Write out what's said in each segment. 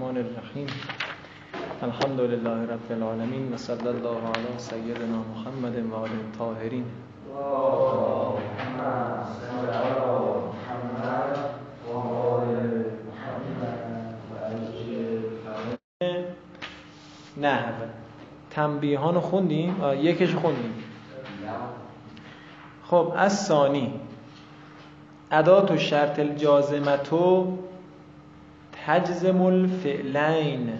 الرحمن الرحیم. الحمد لله رب العالمین و صلی الله علی سیدنا محمد و آل الطاهرین نه تنبیهان رو خوندیم یکش خوندیم. خب از ثانی. ادات و شرط الجازمتو تجزم الفعلین.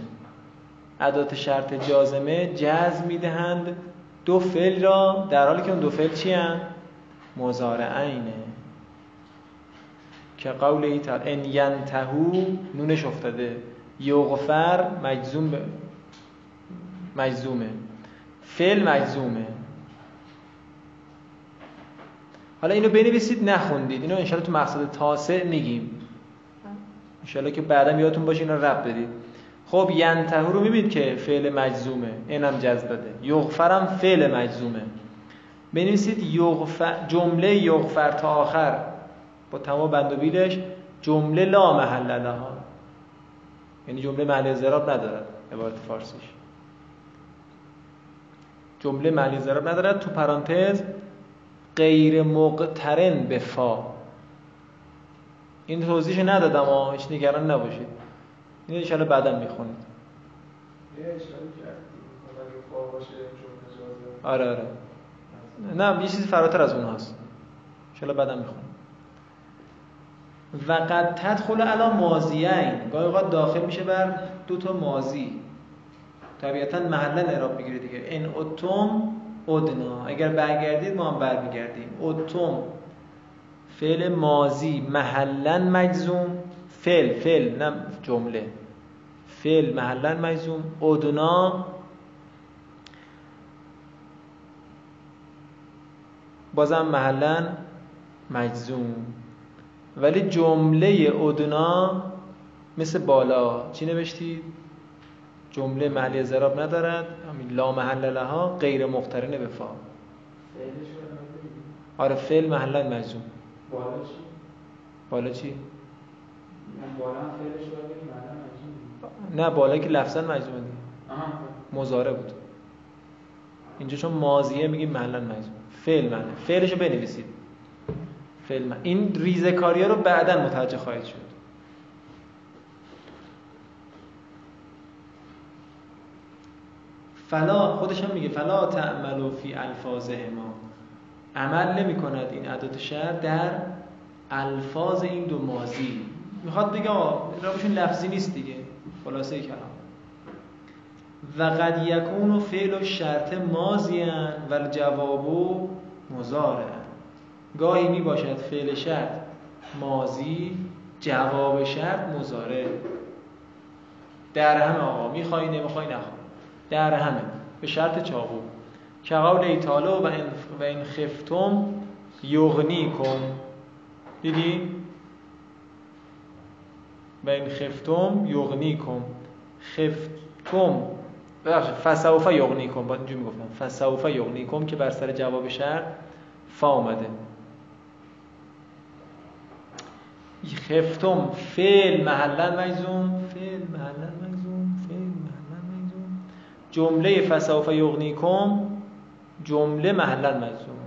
ادات شرط جازمه جزم می‌دهند. دو فعل را در حالی که اون دو فعل چی هن؟ مزارعینه که قول ای ان ینتهو نونش افتاده. یغفر مجزوم ب... مجزومه. فعل مجزومه. حالا اینو بنویسید نخوندید. اینو انشالله تو مقصد تاسع میگیم. انشالله که بعدا یادتون باشه اینا رب بدید خب ینتهو رو می‌بینید که فعل مجزومه. اینم جز داده. یغفرم فعل مجزومه. بنویسید یغفر جمله یغفر تا آخر. با تمام بند و بیلش جمله لا محل لها. یعنی جمله محل اضراب ندارد. عبارت فارسیش. جمله محل اضراب ندارد. تو پرانتز غیر مقترن به فا. این توضیحش ندادم ها هیچ نگران نباشید. این انشاءالله بعدا می‌خونید آره آره. نه یه چیزی فراتر از اون هست. انشاءالله بعدا می‌خونید و قد تدخل علا ماضیین گاهی اوقات داخل میشه بر دو تا ماضی طبیعتا محلا اعراب می‌گیره دیگه. ان اتم ادنا. اگر برگردید ما هم برمیگردیم. اتم فعل ماضی محلا مجزوم. فعل فعل نه جمله. فعل محلا مجزوم. ادنا بازم محلا مجزوم. ولی جمله ادنا مثل بالا. چی نوشتید جمله محلی اضراب ندارد. همین لا محل لها غیر مقترن به فا. آره فعل محلا مجزوم. بالا چی؟ بالا چی؟ بالا هم محلا نه بالا که لفظا مجزومه دیگه مزاره بود. اینجا چون ماضیه میگیم محلا مجزوم فعل محل فعلشو بنویسید. فعل محل. این ریزکاری ها رو بعدا متوجه خواهید شد. فلا خودش هم میگه فلا تعملوا فی الفاظهما. عمل نمی کند این ادات شهر در الفاظ این دو ماضی. می‌خواد بگه رابشون لفظی نیست دیگه. خلاصه کلام. و قد یکون فعل و شرط ماضیان و الجواب مضارع گاهی می باشد فعل شرط ماضی جواب شرط مضارع. در همه آقا می‌خوای نمی‌خوای نخوای. در همه. به شرط چاقو که قول ایتالو و این, و این خفتم یغنی کن دیدی؟ و این خفتم یغنی کن خفتم. ببخشید فسوف یغنی کن باید اینجور می‌گفتم. فسوف یغنی کن که بر سر جواب شرط فا آمده خفتم فعل محلا مجزوم فعل محلا مجزوم فعل محلا مجزوم جمله فسوف یغنیکم جمله محلا مجزوم.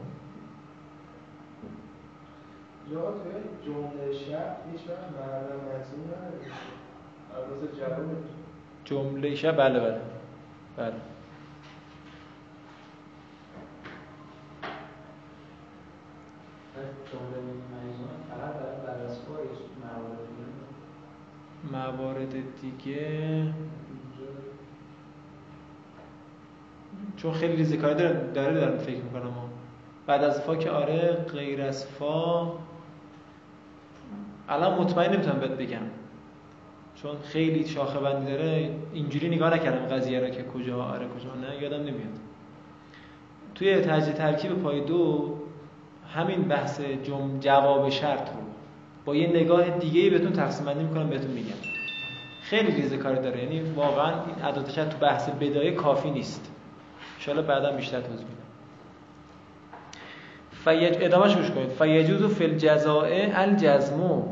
یا توی جمله شرط هیچ وقت محل مجزوم نداره جمله شب بله بله بله. جمله مجزوم فقط برای بررسی‌های موارد دیگه موارد دیگه چون خیلی ریزکاری داره داره دارم فکر می‌کنم. بعد از فا که آره غیر از فا الان مطمئن نمی‌تونم بهت بگم. چون خیلی شاخه بندی داره اینجوری نگاه نکردم قضیه رو که کجا آره کجا نه یادم نمیاد. توی تجزیه ترکیب پای دو همین بحث جم جواب شرط رو با یه نگاه دیگه ای بهتون تقسیم بندی می‌کنم بهتون میگم. خیلی ریزکاری داره. یعنی واقعا این شرط تو بحث بدایه کافی نیست. ان بعدا بیشتر توضیح میدم. فیج ادامهش گوش کنید. فیجوز فی الجزاء الجزمو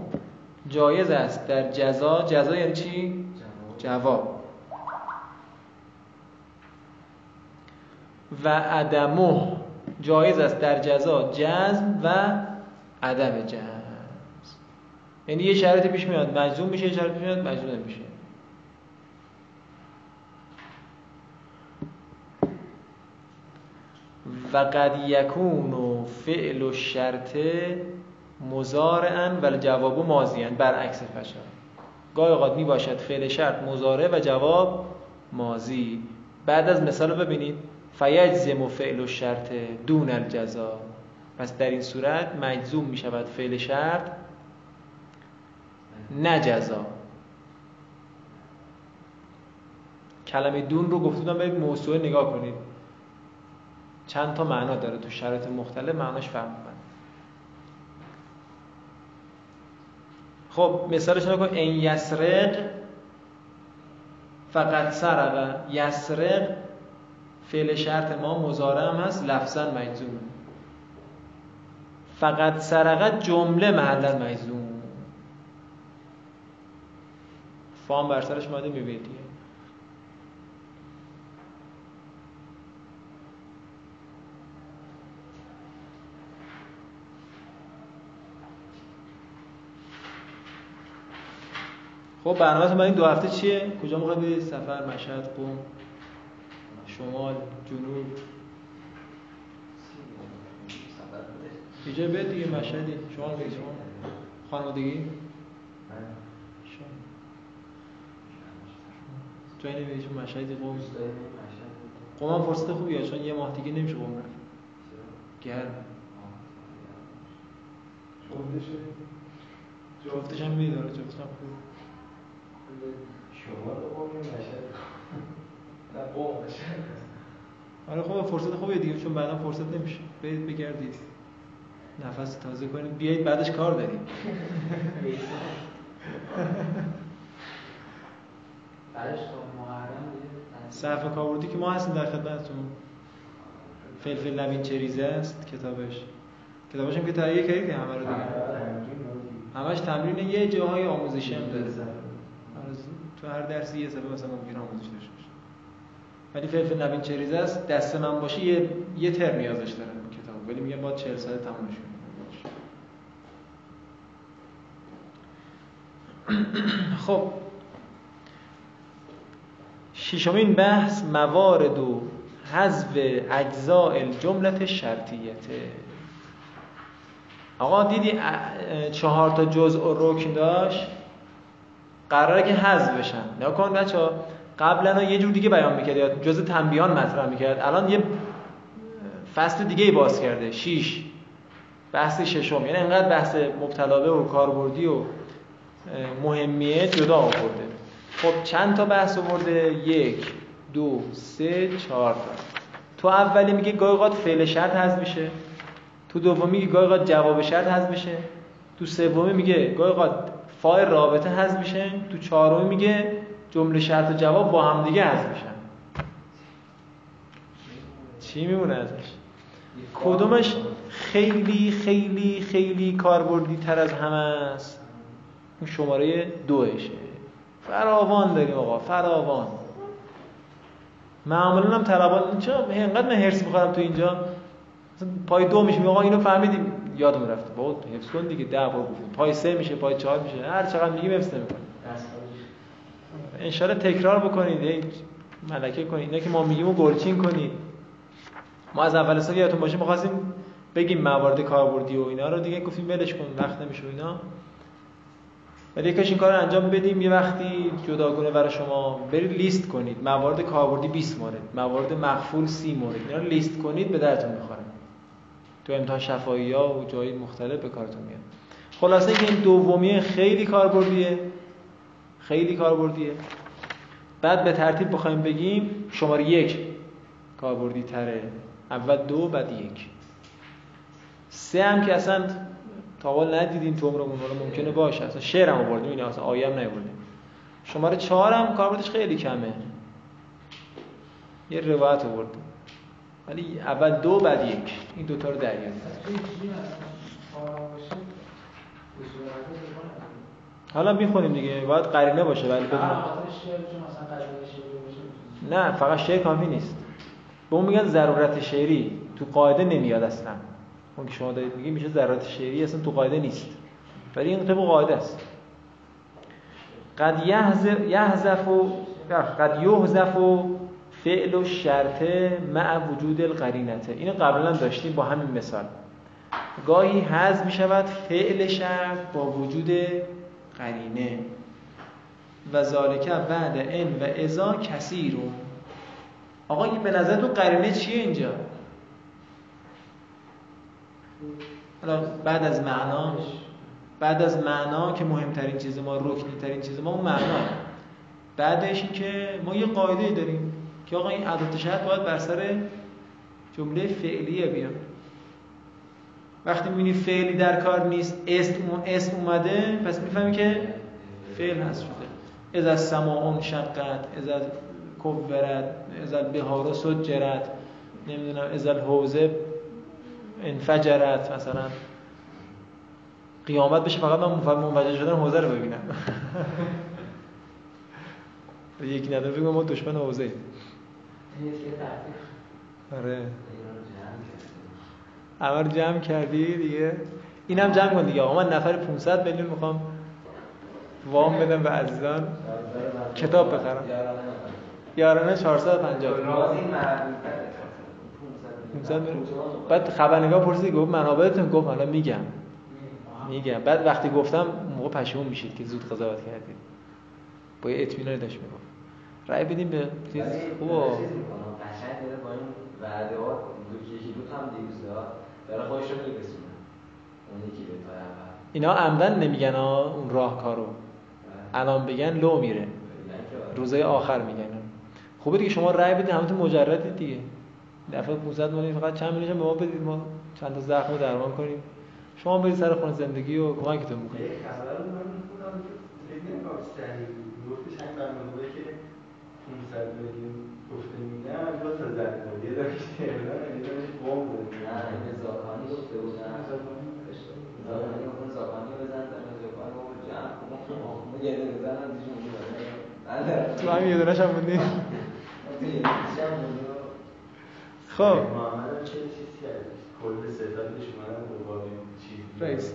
جایز است در جزا. جزا یعنی چی؟ جواب. و عدمه. جایز است در جزا. جزم و عدم جزم. یعنی یه شرط پیش میاد. مجزوم میشه یه شرط پیش میاد مجزوم نمیشه. و قد یکون و فعل و شرط مزارعن و جواب مازیان برعکس فشار. گاهی اوقات می باشد فعل شرط مزارع و جواب مازی بعد از مثال ببینید. فیجزم و فعل و شرط دون الجزا. پس در این صورت مجزوم می شود فعل شرط نه جزا کلمه دون رو گفتم برید موضوع نگاه کنید. چند تا معنا داره تو شرایط مختلف معناش می‌کنه. خب مثالش نکن این یسرق فقط سرقه یسرق فعل شرط ما مزاره هم هست لفظا مجزومه فقط سرقه جمله محلا مجزوم. فام بر سرش ماده می‌بینید خب برنامه‌تون برای این دو هفته چیه؟ کجا می‌خواید برید؟ سفر، مشهد، قم، شمال، جنوب؟ جای برید دیگه مشهدی. شما برید شما. خانوادگی؟ جایی نمی‌دید چون مشهدی قم. قم هم فرصت خوبیه چون یه ماه دیگه نمیشه قم رفت. گرم. جفتش هم میداره جفتش هم خوب شما رو قوم نه قوم آره خب فرصت خوبیه دیگه چون بعدا فرصت نمیشه. برید بگردید. نفس تازه کنید. بیایید بعدش کار داریم. بعدش تا محرم صفحه کاربردی که ما هستیم در خدمتتون. فلفل نوین چریزه است کتابش. کتابش هم که تهیه کردید که همه رو دیگه همش تمرین یه جاهای آموزشی هم داره. آره، تو هر درسی یه صفحه مثلا ممکن آموزش داشته باشه ولی فلفل نوین چریزه است دست من باشه یه یه ترم نیازش داره کتاب. ولی میگم باید 40 ساعت تمومش خب. ششمین بحث موارد و حذف اجزاء الجملت شرطیته آقا دیدی چهار تا جزء و رکن داشت؟ قراره که حذف بشن. نگاه کن بچه ها قبلا یه جور دیگه بیان می‌کرد یا جزء تنبیهان مطرح می‌کرد. الان یه فصل دیگه ای باز کرده شیش. بحث ششم. یعنی انقدر بحث مبتلابه و کاربردی و مهمیه جدا آورده. خب چند تا بحث آورده؟ یک دو سه چهار تا. تو اولی میگه گاهی اوقات فعل شرط حذف میشه. تو دومی میگه گاهی اوقات جواب شرط حذف میشه. تو سومی میگه گاهی اوقات فاعل رابطه حذف میشه تو چهارمی میگه جمله شرط و جواب با هم دیگه حذف میشن چی میمونه ازش کدومش خیلی خیلی خیلی کاربردی تر از همه است؟ اون شماره دوشه. فراوان داریم آقا فراوان. معمولا هم طلبان چرا؟ اینقدر من هرس می‌خورم تو اینجا. پای دو میشه آقا اینو فهمیدیم. یادم رفته. با حفظ کن دیگه ده بار گفتیم پای سه میشه پای چهار میشه. هر چقدر میگیم حفظ نمی‌کنیم. انشالله تکرار بکنید. ملکه کنید. اینا که ما میگیم و گلچین کنید. ما از اول سال یادتون باشه می‌خواستیم بگیم موارد کاربردی و اینا رو. دیگه گفتیم ولش کن وقت نمیشه اینا. ولی یکیش این کار رو انجام بدیم. یه وقتی جداگونه برای شما برید لیست کنید. موارد کاربردی 20 مورد. موارد مخفول 30 مورد. اینا رو لیست کنید به درتون می‌خوره. تو امتحان شفایی ها و جایی مختلف به کارتون میاد. خلاصه که این دومی خیلی کاربردیه. خیلی کاربردیه. بعد به ترتیب بخوایم بگیم شماره یک کاربردی تره. اول دو بعد یک. سه هم که اصلا تا حال ندیدیم تو عمرمون ولی ممکنه باشه. اصلا شعرم آوردیم این اصلا آیه هم نیاوردیم. شماره چهار هم کاربردش خیلی کمه. یه روایت آوردیم ولی اول دو بعد یک. این دوتا رو دریافت حالا می‌خونیم دیگه. باید قرینه باشه ولی بدون نه فقط شعر کافی نیست. به اون میگن ضرورت شعری. تو قاعده نمیاد اصلا. اون که شما دارید میگی میشه ضرورت شعری اصلا تو قاعده نیست. ولی این طبق قاعده است. قد یحذف و قد یحذف و فعل و شرط مع وجود القرینته اینو قبلا داشتیم با همین مثال. گاهی حذف می شود فعل شرط با وجود قرینه. و ذالک بعد ان و اذا کثیرون آقا این به نظر تو قرینه چیه اینجا؟ حالا بعد از معنا بعد از معنا که مهمترین چیز ما رکنی ترین چیز ما اون معنا. بعدش که ما یه قاعده داریم. که آقا این ادات شرط باید بر سر جمله فعلیه بیاد. وقتی می‌بینی فعلی در کار نیست اسم اسم اومده پس می‌فهمی که فعل هست شده. از از سماعون شقت از از کبرت از از بهارو سجرت نمی‌دونم از از حوزه انفجرت مثلا. قیامت بشه فقط من منفجر شدن حوزه رو ببینم. یکی نداره بگم ما دشمن حوزه آره. همه جمع کردی دیگه. اینم جمع کن دیگه. آقا من نفر 500 میلیون می‌خوام وام بدم به عزیزان. کتاب بخرم. یارانه 450 500 بعد خبرنگار پرسید گفت منابعتون. گفت حالا میگم. میگم. بعد وقتی گفتم موقع پشیمون میشید که زود قضاوت کردید با اطمینانی داشت می‌گفت. رأی بدیم به چیز؟ خوبه قشنگ داره با این وعده ها دو یکی دو هم دیروز داد. داره خودش رو میرسونه. اون یکی به اینا عمدن نمیگن ها اون راهکارو. الان بگن لو میره. روزای آخر میگن. خوبه دیگه شما رأی بدید همتون مجردید دیگه. دفعه 500 میلیون فقط چند میلیون به ما بدید ما چند تا زخم رو درمان کنیم. شما برید سر خونه زندگی و کمکتون می‌کنیم. یه خبر رو من می‌خونم که فکر نمی‌کنم برنامه که 500 میلیون گفته میدم دو تا بود. یه داشت تهران یه داشت قوم بود. نه این زاکانی گفته بود نه. زاکانی گفت زاکانی بزن تا زاکانی گفت جمع کن ما یه دونه بزنم دیگه اون تو هم یه دونش هم بودی. خب. محمد هم چه چیز کرد کل ستادش اومدن دوباره چیز رئیس.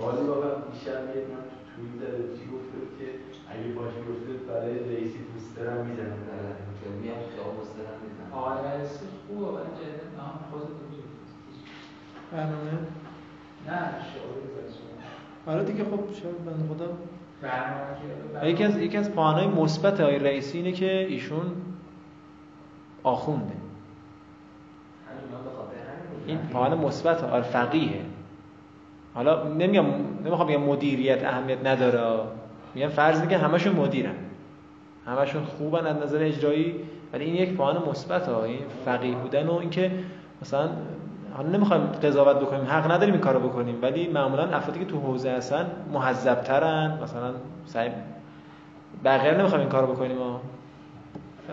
حالی واقعا بیشتر یه من تو توییتر چی گفته که اگه باش گفته برای رئیسی بوسترم می‌زنم میام خیابون مسترم می‌زنم. آقای رئیسی خوبه ولی جدید نام خودت میگی برنامه؟ نه شعور بزرگ آره دیگه خب شاید بنده خدا. یکی از یکی از پاهانهای مثبت آقای رئیسی اینه که ایشون آخونده. این پاهان مثبت آره فقیه. حالا نمیگم نمی‌خوام بگم مدیریت اهمیت نداره. میگم فرض که همشون مدیرن. همشون خوبن از نظر اجرایی ولی این یک پاهان مثبت ها این فقیه بودن و اینکه مثلا حالا نمی‌خوایم قضاوت بکنیم حق نداریم این کارو بکنیم ولی معمولا افرادی که تو حوزه هستن مهذبترن مثلا سعی بقیه نمی‌خوایم این کارو بکنیم ها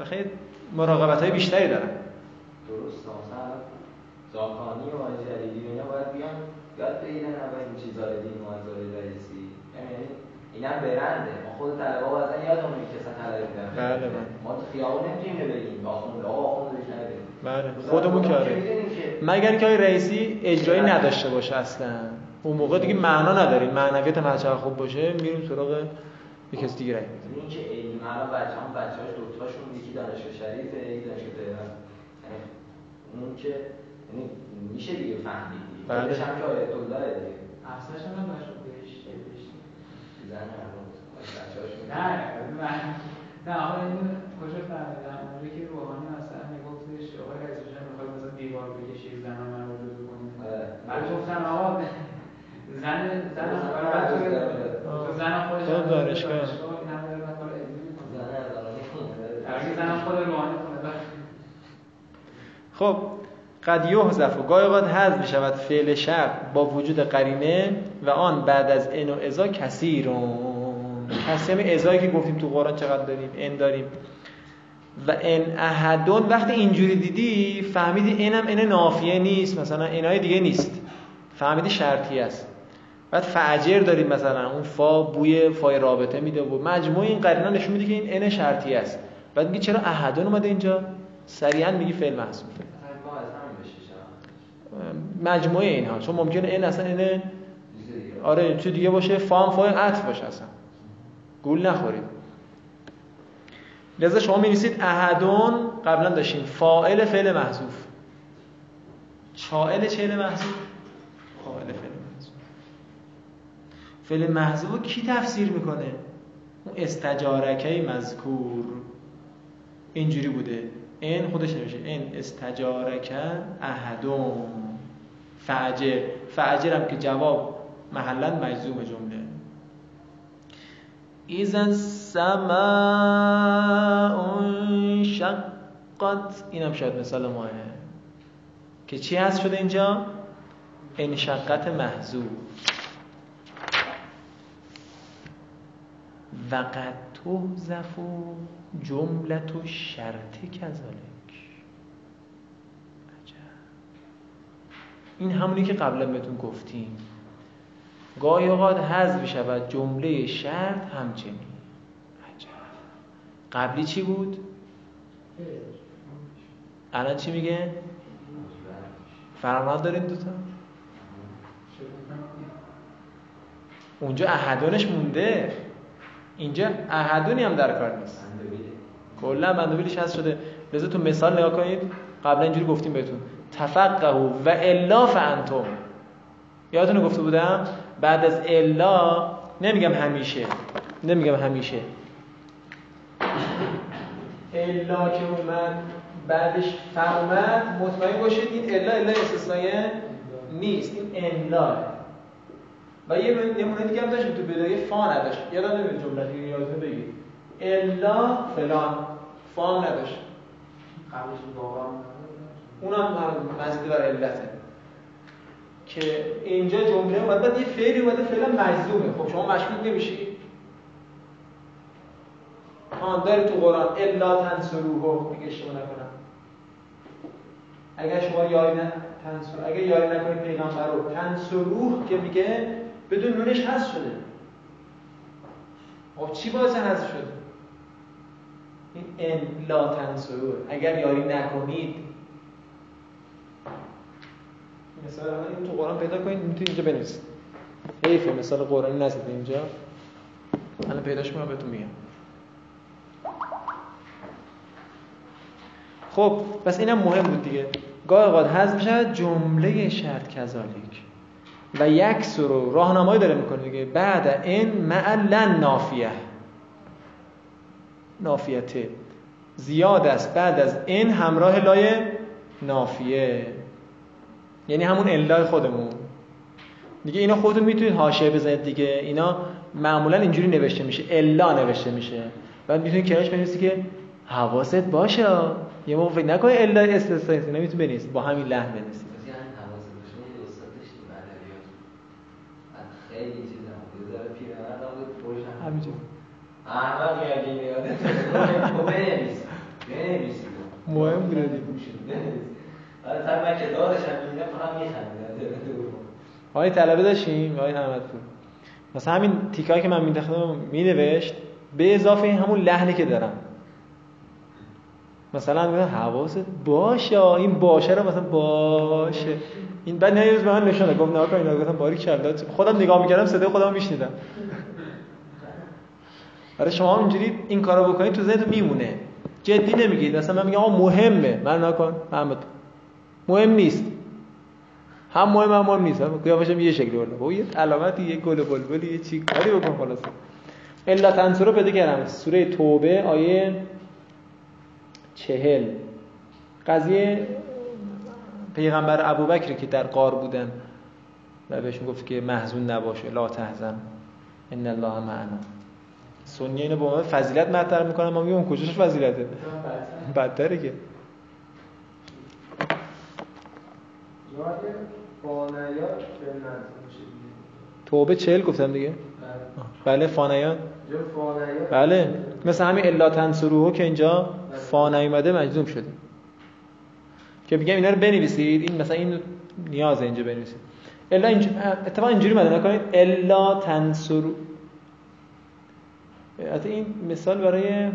خیلی مراقبت های بیشتری دارن. درست مثلا زاکانی و جلیلی اینا باید بیان یاد بگیرن اول این چیزا رو دین اینا برنده. ما خود طلبه ها بعضا یادمون که اصلا طلبه بودن. بله بله. ما تو خیابون نمی‌تونیم بگیم آخوند آقا آخوند بهش نده بله. خودمون که آره. که مگر اینکه آقای رئیسی اجرایی نداشته باشه اصلا. اون موقع دیگه معنا نداریم معنویت مطلب خوب باشه میریم سراغ یه کسی دیگه رای میدیم. این که علم الان بچه هم بچه هاش دوتاشون یکی دانشگاه شریفه یکی دانشگاه تهران یعنی اون که یعنی میشه دیگه فهمید. دیگه بله. هم که آیت الله دیگه. افسرش هم زن هم نه من نه آقا این کجا فهمیدم اونجایی که روحانی مثلا میگفتش آقای رئیس جمهور می‌خواد مثلا دیوار بکشی زن من رو جدا کنه آره. بعد گفتن آقا زن زن. تو زن خودش خود هم داره دانشگاه. هم زن خود روحانی کنه خب قد یحذف و گاهی اوقات حذف می شود فعل شرط با وجود قرینه و آن بعد از ان و ازا کثیرون. کسی همین ازایی که گفتیم تو قرآن چقدر داریم؟ ان داریم. و ان احدون وقتی اینجوری دیدی فهمیدی اینم ان نافیه نیست مثلا انای دیگه نیست. فهمیدی شرطی است. بعد فعجر داریم مثلا اون فا بوی فای رابطه میده و مجموع این قرینه نشون میده که این ان شرطی است. بعد میگی چرا احدون اومده اینجا؟ سریعا میگی فعل محذوفه مثلا با از همین بشه چرا؟ مجموعه اینها. چون ممکنه این اصلا این چیز دیگه. آره چه دیگه باشه فام فای عطف باشه اصلا. گول نخورید لذا شما می‌نویسید احدون قبلا داشتیم فاعل فعل محذوف. چائل چعل محذوف فاعل فعل محذوف. فعل محذوف کی تفسیر می‌کنه؟ اون استجارکه مذکور. اینجوری بوده. این خودش نمیشه. این استجارک احدون فعجر فعجر هم که جواب محلا مجزوم جمله. اذا السماء شقت اینم شاید مثال ماه که چی هست شده اینجا؟ انشقت محذوف و قد تحذف جملت و شرط کذالک. عجب. این همونی که قبلا بهتون گفتیم. گاهی اوقات حذف شود جمله شرط همچنین. عجب. قبلی چی بود؟ الان چی میگه؟ فرمان داریم دوتا اونجا احدونش مونده. اینجا احدونی هم در کار نیست. کلا مندوبیلش هست شده. لذا تو مثال نگاه کنید. قبلا اینجوری گفتیم بهتون. تفقه و الا فانتم. یادتونه گفته بودم؟ بعد از الا نمیگم همیشه. نمیگم همیشه. الا که اومد بعدش فرمد مطمئن باشید این الا الا استثنائیه نیست. این الا. و یه نمونه دیگه هم داشتیم تو بدایه فا نداشت. یادم نمیاد جمله دیگه یادتونه بگید الا فلان. فام نداشت. قبلش واقعا اونم مزید بر علته. که اینجا جمله اومد. بعد یه فعلی اومده. فعلا مجزومه. خب شما مشکوک نمیشی. آن داری تو قرآن. الا تنصروه. میگه اشتباه نکنم. اگر شما یاری نه تنصر اگر یاری نکنید پیغمبر رو. تنصروه که میگه بدون نونش هست شده. خب چی باعث هست شده؟ این ان لا اگر یاری نکنید. مثال الان این تو قرآن پیدا کنید می‌تونید اینجا بنویسید. حیفه مثال قرآنی نزدید اینجا. الان پیداش می‌کنم بهتون میگم. خب پس اینم مهم بود دیگه. گاه اوقات حذف میشه جمله شرط کذالک و یک رو راهنمایی داره می‌کنه دیگه. بعد این معلن نافیه. نافیته. زیاد است. بعد از این همراه لای نافیه. یعنی همون الا خودمون. دیگه اینا خودتون می‌تونید حاشیه بزنید دیگه. اینا معمولا اینجوری نوشته میشه. الا نوشته میشه. بعد می‌تونید کنارش بنویسید که حواست باشه. یه موقع فکر نکنه الا استثنایی اینا می‌تونید بنویسید. با همین لحن بنویسید بازی همین حواست باشه یه استاد داشتیم ادبیات بعد خیلی چیزا بود یه ذره پیرمرد هم بود پشت هم همینجوری احمق این یادت تو بنویس بنویس مهم بوده دیگه. بعد تا من که دادش هم می‌دیدم فقط میخندیدم آقای طلبه داشتیم؟ آقای احمد پور مثلا همین تیکایی که من مینداختم مینوشت به اضافه همون لحنی که دارم. مثلا میگم حواست باشه این باشه رو مثلا باشه. این بعد نه روز به من نشونه گفت نه اینا گفتم باریک کلا خودم نگاه می‌کردم صدای خودم میشنیدم. برای شما هم اینجوری این کارو بکنید تو ذهنتون میمونه. جدی نمیگید. مثلا من میگم آقا مهمه. من نکن محمد مهم نیست. هم مهم هم مهم نیست. قیافشم یه شکلی بالا با یه علامتی یه گل بلبلی یه چی کاری بکن خلاص الا تنصر پیدا کردم سوره توبه آیه چهل. قضیه پیغمبر ابوبکر که در قار بودن و بهشون گفت که محزون نباشه. لا تحزن. ان الله معنا. سنی اینو با من فضیلت مطرح می‌کنم. ما میگم کجاش فضیلته؟ بدتره که. به. توبه چهل گفتم دیگه. بله فانیان. بله مثل همین الا تنصروه که اینجا فا نیومده مجزوم شده. که میگم اینا رو بنویسید. این مثلا این نیازه اینجا بنویسید. الا اینج... اتفاقا اینجوری مده نکنید. الا تنصر حتی این مثال برای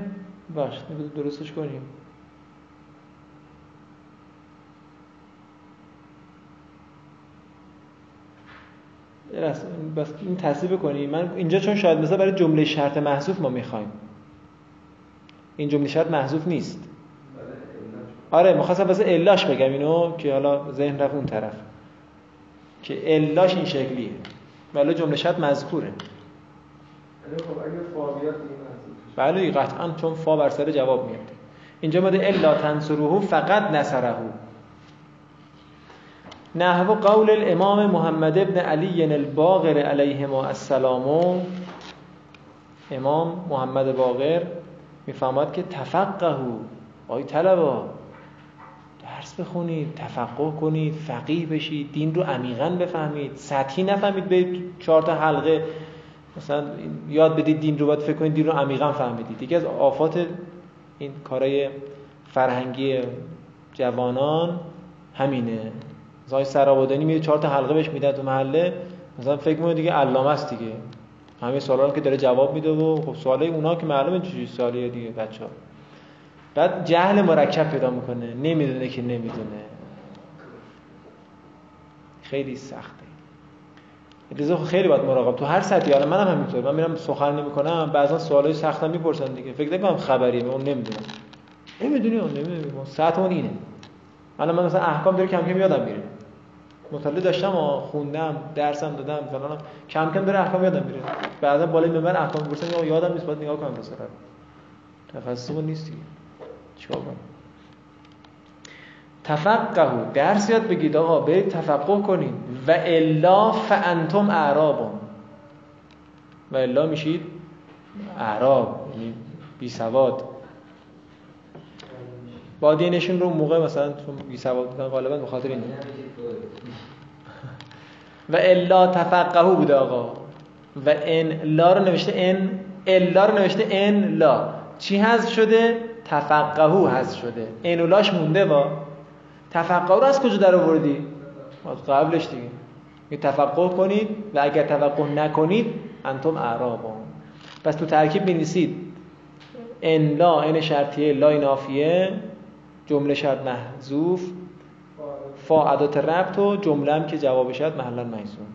باش درستش کنیم. بس این تصویب کنیم من اینجا چون شاید مثلا برای جمله شرط محذوف ما می‌خوایم. این جمله شرط محذوف نیست. آره می‌خواستم واسه الاش بگم اینو که حالا ذهن رفت اون طرف. که الاش این شکلیه. ولی جمله شرط مذکوره. بله قطعا چون فا بر سر جواب میاد. اینجا ماده الا تنصروه فقط نصره نحو قول الامام محمد ابن علی الباقر علیهما السلام. امام محمد باقر می‌فهمد که تفقهو. آی طلبا درس بخونید تفقه کنید فقیه بشید دین رو عمیقا بفهمید. سطحی نفهمید به چهار تا حلقه مثلا یاد بدید دین رو باید فکر کنید دین رو عمیقا فهمیدید. یکی از آفات این کارهای فرهنگی جوانان همینه. مثلا سرابادانی میره چهار تا حلقه بهش میده تو محله مثلا فکر می‌کنه دیگه علامه است دیگه. همه سوالا که داره جواب میده و خب سوالای اونا که معلومه چه سوالیه دیگه بچه‌ها. بعد جهل مرکب پیدا می‌کنه نمی‌دونه که نمی‌دونه. خیلی سخته. لذا خیلی باید مراقب. تو هر سطحی حالا منم هم همینطور. من میرم سخن نمی‌کنم بعضا سوالای سختم می‌پرسن دیگه. فکر نکنم خبریه اون نمی‌دونم نمی‌دونی اون نمی‌دونی. ساعتمون اینه. الان من مثلا احکام داره کم کم یادم میره. مطالعه داشتم و خوندم درسم دادم فلانم. کم کم داره احکام یادم میره. بعدا بالای منبر احکام می‌پرسن یادم نیست باید نگاه کنم مثلا تخصصمون نیست دیگه. چیکار کنم؟ تفقهو درس یاد بگید آقا برید تفقه کنید. و الا فانتم اعرابون. و الا میشید اعراب یعنی بی سواد. بادینشون رو موقع مثلا چون بی سواد بودن غالبا به این. و الا تفقهو بوده آقا. و ان لا رو نوشته ان الا رو نوشته ان لا. چی حذف شده؟ تفقهو حذف شده. ان لاش مونده با. تفقه رو از کجا در آوردی؟ از قبلش دیگه. یه تفقه کنید و اگر تفقه نکنید انتم اعرابون. پس تو ترکیب بنویسید ان لا ان شرطیه لا نافیه جمله شرط محذوف. فا عدات ربط و جمله هم که جوابش شد محلا محسون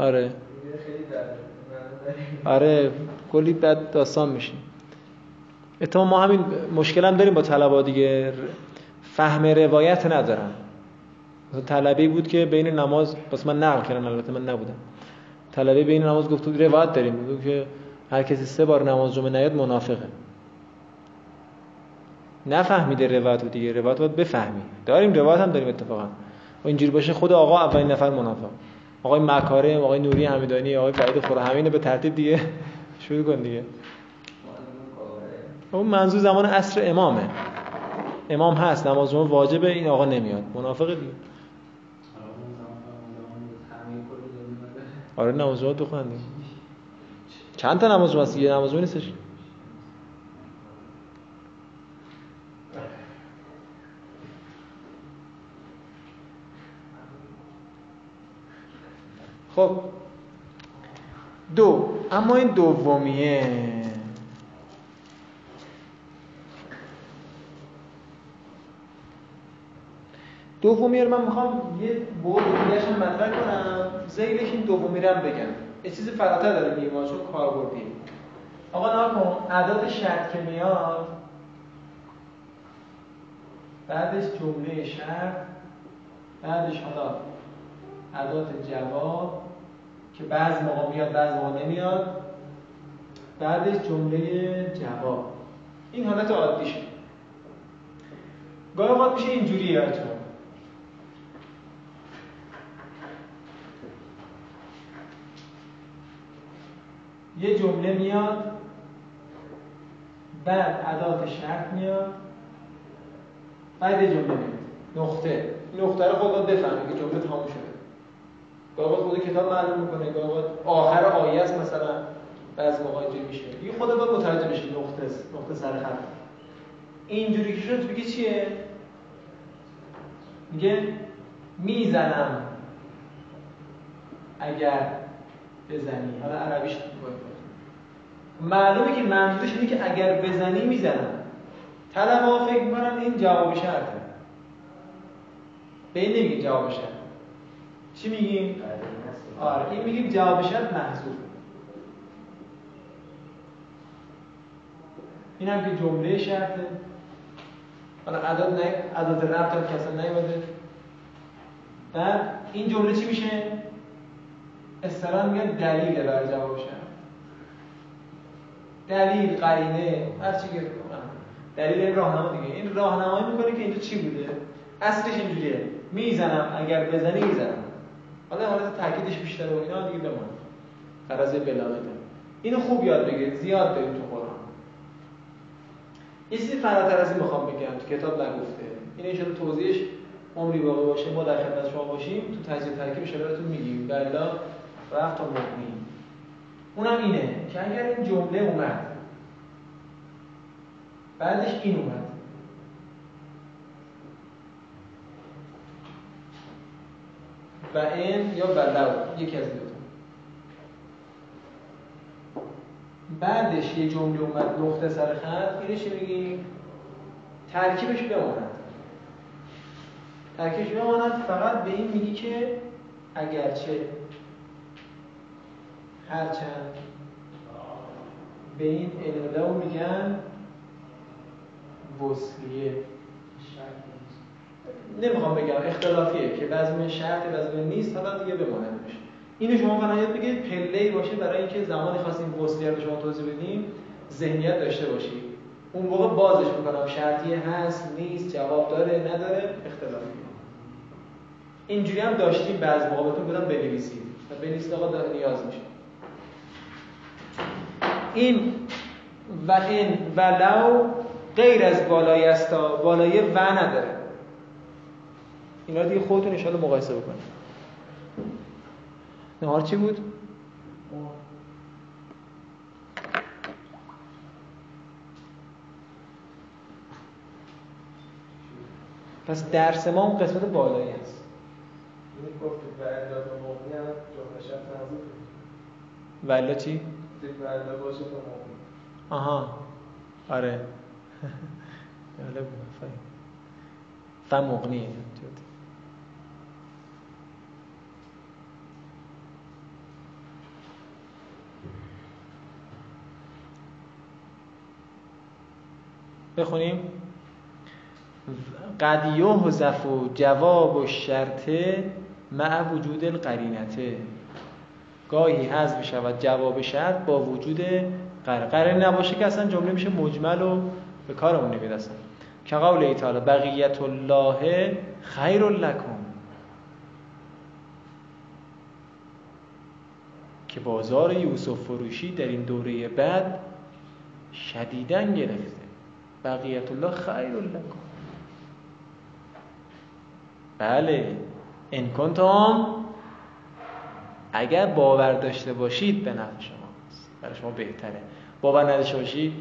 آره. آره کلی بد داستان میشه. اتفاقا ما همین مشکل هم داریم با طلبا دیگه. فهم روایت ندارن. طلبه بود که بین نماز بس من نقل کردم البته من نبودم. طلبه بین نماز گفت روایت داریم. بود که هر کسی سه بار نماز جمعه نیاد منافقه. نفهمیده روایت دیگه. روایت باید بفهمی. داریم روایت هم داریم اتفاقا. اینجوری باشه خود آقا اولین نفر منافق. آقای مکارم آقای نوری حمیدانی آقای بعید خور همین به ترتیب دیگه شروع کن دیگه. اون منظور زمان عصر امامه. امام هست نماز جمعه واجبه این آقا نمیاد. منافقه دیگه. آره نماز جمعه بخوند چند تا نماز جمعه یه نماز جمعه نیستش؟ خب. دو. اما این دومیه. دومی رو من می‌خوام یه بود دیگه هم مطرح کنم. زیلش این دومی رو هم بگم. یه چیز فراتر داره میگم چون کار بردیم آقا نها کن. عدد شرط که میاد. بعدش جمله شرط. بعدش حالا عدات جواب. که بعض موقع میاد بعض موقع نمیاد. بعدش جمله جواب. این حالت عادی شد. گاهی اوقات میشه اینجوری یادتون. یه جمله میاد بعد ادات شرط میاد بعد یه جمله میاد. نقطه. نقطه رو خود بفهمید که جمله تمام شده. گاهی خود کتاب معلوم می‌کنه. گاهی آخر آیه است مثلا بعضی موقع اینجوری میشه. دیگه خدا باید متوجه بشی نقطه نقطه سر خط. اینجوری که شد میگه چیه؟ میگه می‌زنم اگر بزنی. حالا عربیش معلومه که منظورش اینه که اگر بزنی می‌زنم. طلبا فکر می‌کنن این جواب شرطه. به این نمیگیم جواب شرط چی میگیم؟ آره این میگیم جواب شرط محذوف این هم که جمله شرطه حالا عدد نه عدد ربط هم کسا نیومده. بعد این جمله چی میشه؟ اصطلاح میگن دلیل بر جواب شرط. دلیل قرینه هر چی که دلیل راهنما دیگه. این راهنمایی می‌کنه که اینجا چی بوده؟ اصلش اینجوریه. می‌زنم اگر بزنی می‌زنم. حالا حالت تاکیدش بیشتر و اینا دیگه بمان فرض بلاغته اینو خوب یاد بگیرید زیاد داریم تو قرآن. یه چیزی فراتر از این می‌خوام بگم تو کتاب نگفته. این ان توضیحش عمری باقی باشه. ما در خدمت شما باشیم تو تجزیه ترکیب شبهتون میگیم. بلا رفت تا مبنی. اونم اینه که اگر این جمله اومد بعدش این اومد. و این یا بلو؟ یکی از دو بعدش یه جمله اومد نقطه سر خط. اینو چی میگیم ترکیبش بماند. ترکیبش بماند فقط به این میگی که اگرچه هرچند به این انولو میگن وصلیه. نمی‌خوام بگم اختلافیه که وزن شرط وزن نیست حالا دیگه بماند میشه اینو شما یاد بگید پله باشه برای اینکه زمانی خواستیم وصلیه رو شما توضیح بدیم ذهنیت داشته باشید اون موقع بازش می‌کنم شرطی هست نیست جواب داره نداره اختلافی. اینجوری هم داشتیم بعض موقع بهتون بودم بنویسید و بنویسید آقا نیاز میشه. این و این ولو غیر از بالای استا بالای و نداره. اینا دیگه خودتون ان مقایسه بکنید. نهار چی بود؟ پس درس ما اون قسمت بالایی هست. شرط ولا چی؟ باشه آها. آره. جالب بخونیم. قد یحذف جواب و شرطه مع وجود القرینته گاهی حذف می شود جواب شرط با وجود قرار قرار نباشه که اصلا جمله میشه مجمل و به کارمون نمیاد اصلا که قول تعالی بقیت الله خیر لکم. که بازار یوسف فروشی در این دوره بعد شدیدن گرفته بقیت الله خیر لکم. بله ان کنتم اگر باور داشته باشید به نفع شما برای شما بهتره. باور نداشته باشید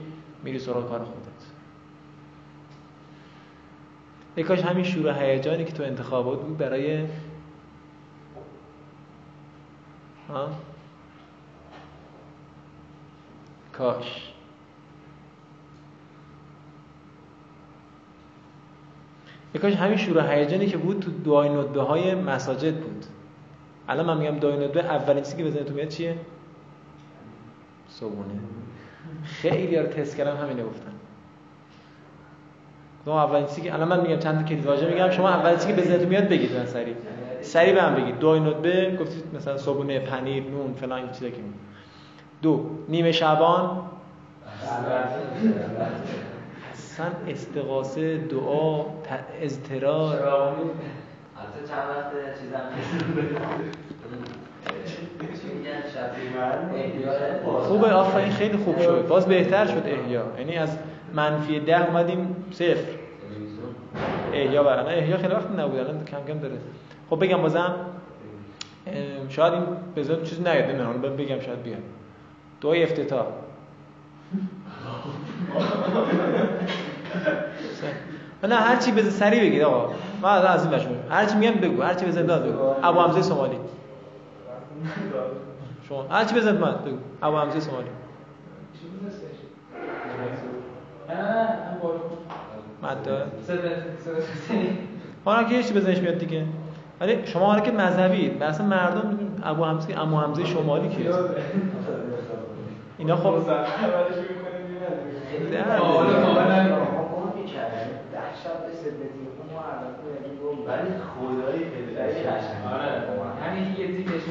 میری سراغ کار خودت. یکاش همین شور هیجانی که تو انتخابات بود برای ها؟ کاش. یکاش همین شور هیجانی که بود تو دعای ندبه های مساجد بود. الان من میگم دعای ندبه اولین چیزی که بزنید تو میاد چیه؟ صبونه خیلی رو تست کردم همینه گفتن. شما اولین چیزی که الان من میگم چند کلید واژه میگم شما اولین چیزی که بزنید میاد بگید من سری سری به من بگید. دو ندبه گفتید مثلا صبونه پنیر نون فلان این چیزا که دو نیمه شعبان اصلا استغاثه دعا اضطرار البته چند وقت چیزم خوبه آفرین خیلی خوب شد. باز بهتر شد احیا. یعنی از منفی ده اومدیم صفر. احیا برانه احیا خیلی وقت نبود الان کم کم داره. خب بگم بازم شاید این بذار چیز نیاد نمی‌دونم. بگم شاید بیاد. دعای افتتاح. نه هر چی بزن سری بگید آقا. من از این مجموعه هر چی میگم بگو. هر چی بزن بگو. ابو حمزه سومالی. شما هر چی بزن من بگو. ابو حمزه سومالی. صدا حالا که چی بزنش میاد دیگه. ولی شما حالا که مذهبی مثلا مردم ابو حمزه ابو حمزه شمالی کیه اینا خب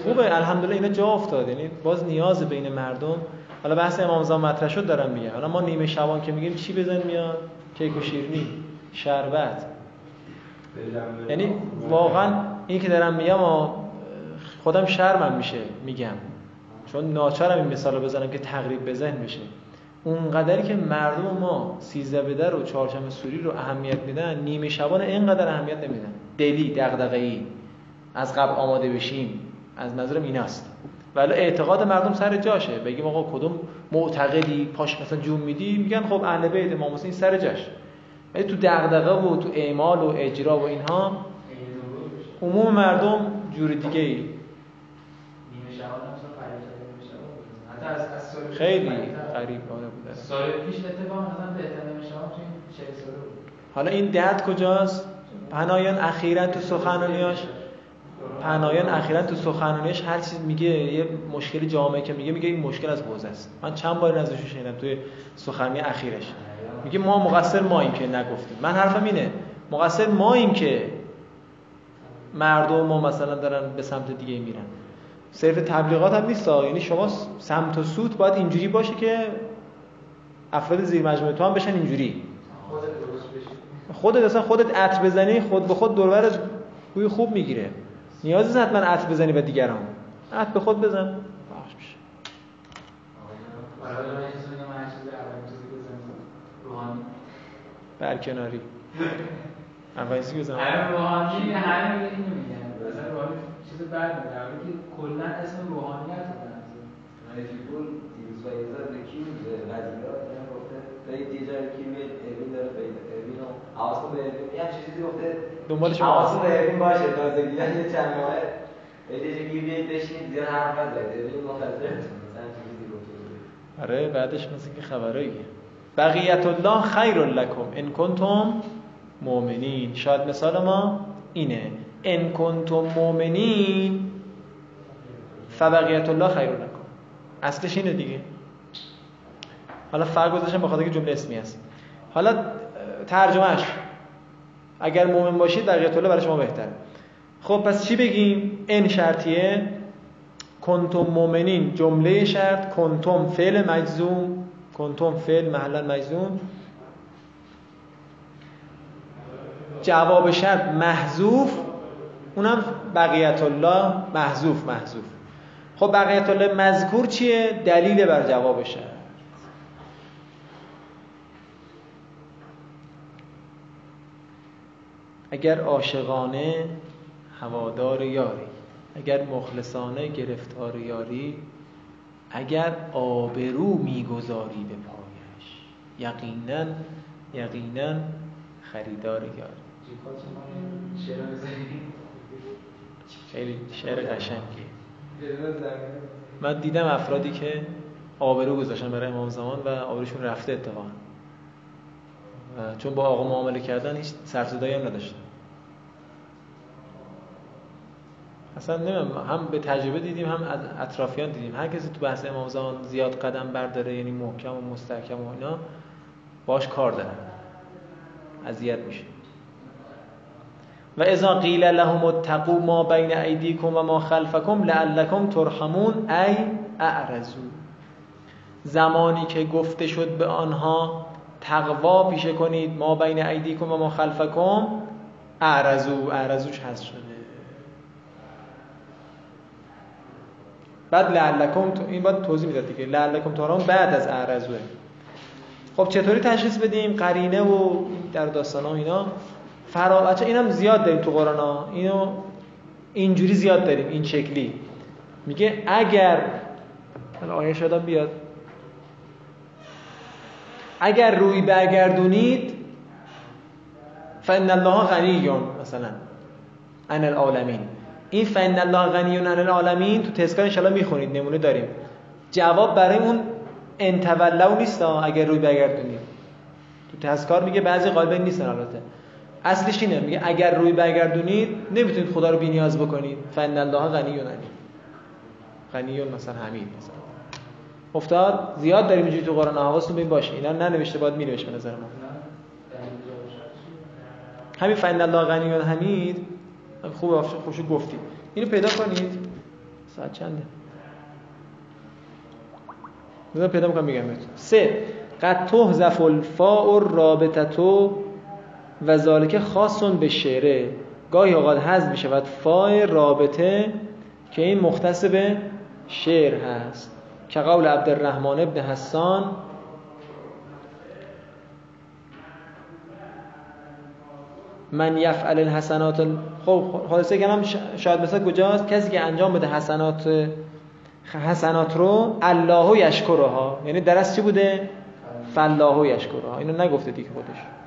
خوبه. الحمدلله اینا جا افتاد. یعنی باز نیاز بین مردم. حالا بحث امام زمان مطرح شد دارم میگم. حالا ما نیمه شبان که میگیم چی بزن میاد؟ کیک و شیرینی شربت. یعنی واقعا این که دارم میگم خودم شرمم میشه میگم. چون ناچارم این مثال رو بزنم که تقریب بزن بشه. اونقدری که مردم ما سیزده به در و چهارشنبه سوری رو اهمیت میدن نیمه شبان اینقدر اهمیت نمیدن. دلی دغدغه‌ای از قبل آماده بشیم از نظرم ایناست. ولی اعتقاد مردم سر جاشه. بگیم آقا کدوم معتقدی؟ پاش مثلا جون میدی؟ میگن خب اهل بیت امام حسین سر جاش. ولی تو دغدغه و تو اعمال و اجرا و اینها عموم مردم جور دیگه ای نیمه شبان هم مثلا قریب شده نیمه شبان بود. حتی از از سال پیش خیلی. غریب آره بوده. سال پیش اتفاقا مثلا این 40 ساله بود. حالا این درد کجاست؟ پناهیان اخیرا تو سخنرانیاش پناهیان اخیرا تو سخنرانیاش هر چیز میگه یه مشکل جامعه که میگه میگه این مشکل از حوزه است. من چند بار ازش شنیدم توی سخنرانی اخیرش. میگه ما مقصر ماییم که نگفتیم. من حرفم اینه مقصر ماییم که مردم ما مثلا دارن به سمت دیگه میرن. صرف تبلیغات هم نیست. یعنی شما سمت و سوت باید اینجوری باشه که افراد زیر مجموعه تو هم بشن اینجوری. خودت اصلا خودت عطر بزنی خود به خود دوربرت بوی خوب می‌گیره. نیازی نیست حتما عطر بزنی به دیگران. عطر به خود بزن. بخش میشه. اولین چیزی بزنم روحانی برکناری. اولین چیزی که بزن همه روحانی همه اینو میگن. مثلا روحانی. چیز بعد میگه در که کلا اسم روحانیت رو بنظر مهدی پور دیروز و یه ذره به کی میگه رو اینا گفته. برید یه جایی که بیاید اوین داره پیدا اوین رو حواستون به اوین یه چیزی گفته. دنبال شما. حواستون به اوین باشه. تازگی یه چند ماه. برید یه جایی که بیاید بشینید. زیاد حرف نزنید. چیزی گفته. آره بعدش مثل که خبرایی. بقیت الله خیر لکم. ان کنتم مؤمنین. شاید مثال ما اینه. ان کنتم مؤمنین فبقیت الله خیر لکم اصلش اینه دیگه. حالا فرق گذاشتم به خاطر که جمله اسمی است حالا ترجمهش اگر مؤمن باشید بقیت الله برای شما بهتره. خب پس چی بگیم؟ ان شرطیه. کنتم مؤمنین جمله شرط. کنتم فعل مجزوم. کنتم فعل محلا مجزوم. جواب شرط محذوف. اونم بقیت الله محذوف محذوف. خب بقیت الله مذکور چیه؟ دلیل بر جواب شرط اگر عاشقانه هوادار یاری. اگر مخلصانه گرفتار یاری. اگر آبرو می‌گذاری به پایش. یقینا یقینا خریدار یاری جیکات ما شعر بزنیم خیلی شعر قشنگی. من دیدم افرادی که آبرو گذاشتن برای امام زمان و آبروشون رفته اتفاقا. چون با آقا معامله کردن هیچ سرصدایی هم نداشتن. اصلا نمیم هم به تجربه دیدیم هم اطرافیان دیدیم. هر کسی تو بحث امام زمان زیاد قدم برداره یعنی محکم و مستحکم و اینا باش کار دارن. اذیت میشه. و اذا قیل لهم اتقوا ما بین ایدیکم و ما خلفکم لعلکم ترحمون ای اعرضوا زمانی که گفته شد به آنها تقوا پیشه کنید ما بین ایدیکم و ما خلفکم اعرضوا اعرضوش هست شده. بعد لعلکم تو این باید توضیح می‌داد دیگه. لعلکم ترحمون بعد از اعرضوه. خب چطوری تشخیص بدیم؟ قرینه و در داستان ها اینا؟ فرا بچه اینم زیاد داریم تو قرآن ها. اینو اینجوری زیاد داریم این شکلی. میگه اگر آیه شدم بیاد. اگر روی برگردونید فان الله غنی مثلا عن العالمین. این فان الله غنی عن العالمین تو تذکر ان می‌خونید نمونه داریم. جواب برای اون انتولو نیست اگر روی برگردونید. تو تذکار میگه بعضی قالب نیستن البته. اصلش اینه میگه اگر روی برگردونید نمی‌تونید خدا رو بینیاز بکنید. فان الله غنی غنی غنی مثلا حمید مثلا. افتاد زیاد داریم اینجوری تو قرآن حواستون به باشه. اینا ننوشته باید مینوشت به نظر ما. همین فن الله غنی و حمید خوب خوشو گفتی اینو پیدا کنید. ساعت چنده؟ پیدا می‌کنم میگم سه. قد تهزف الفاء رابطتو و ذالک خاصون به شعره. گاهی اوقات حذف می‌شود فای رابطه که این مختص به شعر هست. که قول عبدالرحمن ابن حسان. من یفعل الحسنات خب خلاصه کنم شاید مثلا کجاست؟ کسی که انجام بده حسنات حسنات رو الله یشکرها. یعنی درست چی بوده؟ فالله یشکرها. اینو نگفته دیگه خودش.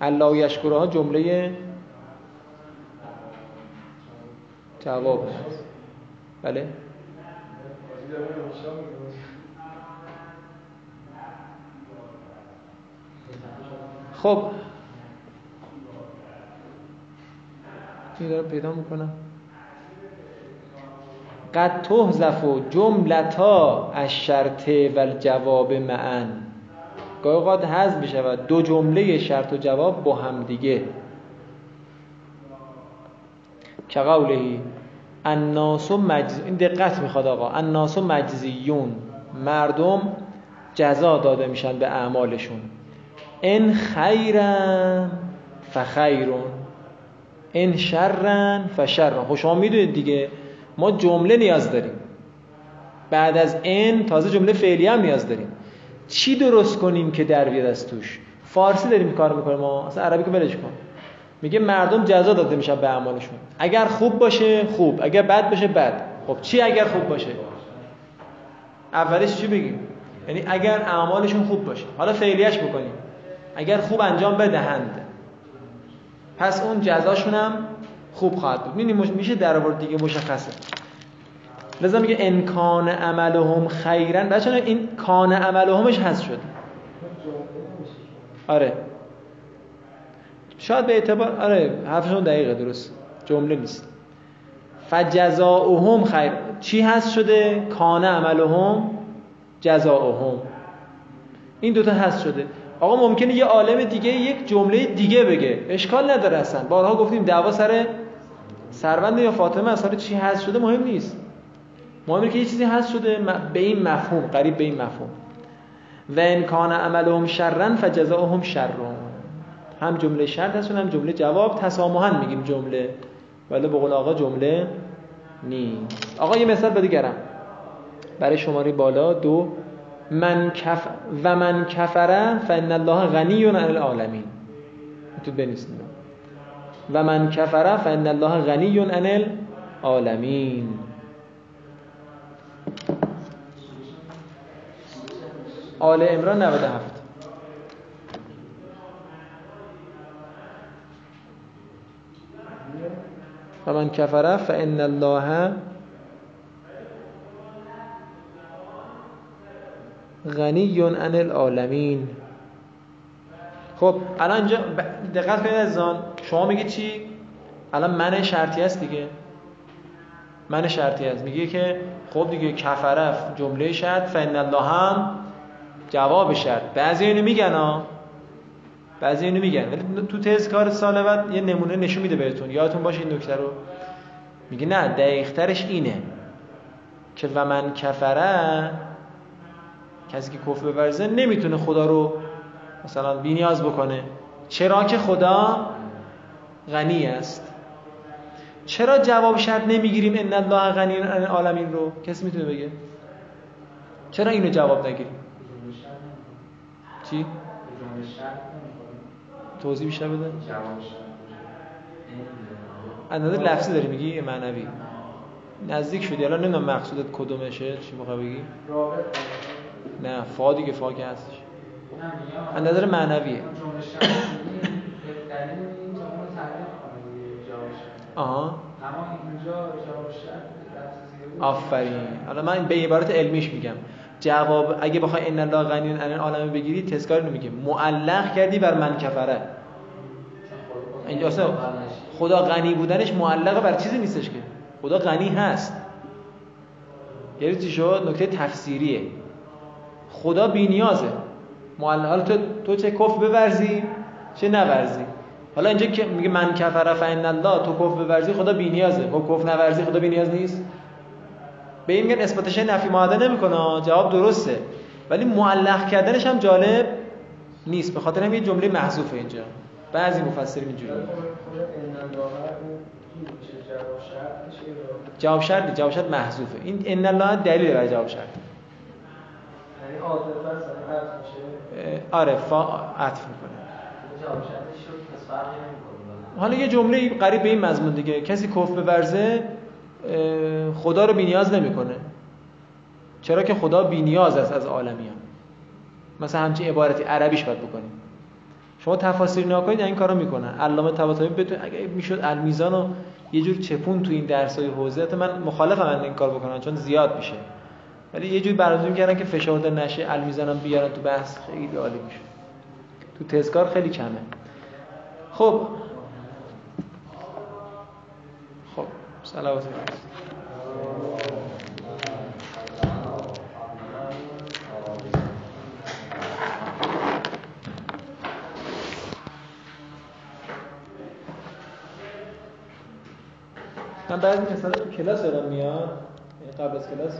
الله یشکرها جمله جواب. هست بله. خب. این دارم پیدا می‌کنم. قد تهزف و جملتا از شرط و جواب معن گاهی اوقات حذف بشود دو جمله شرط و جواب با هم دیگه. که قولهی الناس مجز این دقت می‌خواد آقا. الناس مجزیون. مردم جزا داده میشن به اعمالشون. ان خیرن فخیرون. ان شرن فشرن. خب شما می‌دونید دیگه. ما جمله نیاز داریم. بعد از ان تازه جمله فعلی هم نیاز داریم. چی درست کنیم که در بیاد از توش؟ فارسی داریم کار می‌کنیم. ما اصلا عربی که ولش کن. میگه مردم جزا داده میشن به اعمالشون. اگر خوب باشه خوب. اگر بد باشه بد. خب چی اگر خوب باشه؟ اولش چی بگیم؟ یعنی اگر اعمالشون خوب باشه. حالا فعلیش بکنیم. اگر خوب انجام بدهند. پس اون جزاشون هم خوب خواهد بود. میشه در دیگه؟ مشخصه. لذا میگه ان کان عملهم خیرا. بچه‌ها این کان عملهمش هست شد. آره. شاید به اعتبار آره حرفشون دقیقه درست. جمله نیست. فجزاؤهم خیر. چی هست شده؟ کان عملهم جزاؤهم. این دوتا هست شده. آقا ممکنه یه عالم دیگه یک جمله دیگه بگه. اشکال نداره اصلا. بارها گفتیم دعوا سر سروند یا فاطمه اصلا چی هست شده مهم نیست. مهمه که یه چیزی هست شده به این مفهوم قریب به این مفهوم. و ان کان عملهم شرا فجزاؤهم شرون هم جمله شرط هست هم جمله جواب. تسامحا میگیم جمله ولی به آقا جمله نیست. آقا یه مثال بده گرم برای شماره بالا دو من کف و من کفره فان الله غنی عن العالمین. تو بنویسید. و من کفره فان الله غنی عن العالمین. آل عمران 97 و من کفره فان الله غنی عن العالمین. خب الان اینجا دقت کنید عزیزان شما میگی چی؟ الان من شرطی است دیگه. من شرطی است میگه که خب دیگه کفرف جمله شرط فان الله هم جواب شرط بعضی اینو میگن ها بعضی اینو میگن. ولی تو تذکار سال بعد یه نمونه نشون میده بهتون. یادتون باشه این نکته رو؟ میگه نه دقیقترش اینه. که و من کفره کسی که کفر بورزه نمی‌تونه خدا رو مثلا بینیاز بکنه. چرا که خدا غنی است. چرا جواب شرط نمی‌گیریم ان الله غنی عن العالمین رو؟ کسی می‌تونه بگه؟ چرا اینو جواب نگیریم؟ چی؟ توضیح بیشتر بده. اندازه لفظی داری میگی معنوی. نزدیک شدی. الان نمی‌دونم مقصودت کدومشه چی می‌خوای بگی؟ نه فا دیگه فا که هستش. از نظر معنویه. آها. آفرین. حالا من به عبارت علمیش میگم. جواب اگه بخوای ان الله غنی عن العالمین بگیری تذکار نمیگه معلق کردی بر من کفره. اینجا خدا غنی بودنش معلق بر چیزی نیستش که. خدا غنی هست. یعنی چی شد؟ نکته تفسیریه. خدا بی‌نیازه حالا تو تو چه کف بورزی چه نورزی. حالا اینجا که میگه من کفر فان الله تو کف بورزی خدا بی‌نیازه خب کف نورزی خدا بی‌نیاز نیست؟ به این میگن اثباتش نفی معاده نمی‌کنه. جواب درسته. ولی معلق کردنش هم جالب نیست. به خاطر هم یه جمله محذوفه اینجا. بعضی مفسرین اینجوری. جواب شرط جواب شرط محذوفه. این ان الله دلیل برای جواب شرط. یعنی آره فا عطف می‌کنه. حالا یه جمله قریب به این مضمون دیگه. کسی کف به ورزه اه، خدا رو بی‌نیاز نمی‌کنه. چرا که خدا بی‌نیاز است از عالمیان. مثلا همچین عبارتی عربیش باید بکنیم. شما تفاسیر نکنید این کارو می‌کنن علامه طباطبایی بدون اگه می‌شد المیزان رو یه جور چپون تو این درسای حوزه حتی من مخالفم این کار بکنن چون زیاد میشه. ولی یه جوری برنامه‌ریزی می‌کردن که فشرده نشه المیزانم بیارن تو بحث خیلی عالی میشه. تو تذکار خیلی کمه. خب خب صلوات. من بعضی مثلا تو کلاس یادم میاد یعنی قبل از کلاس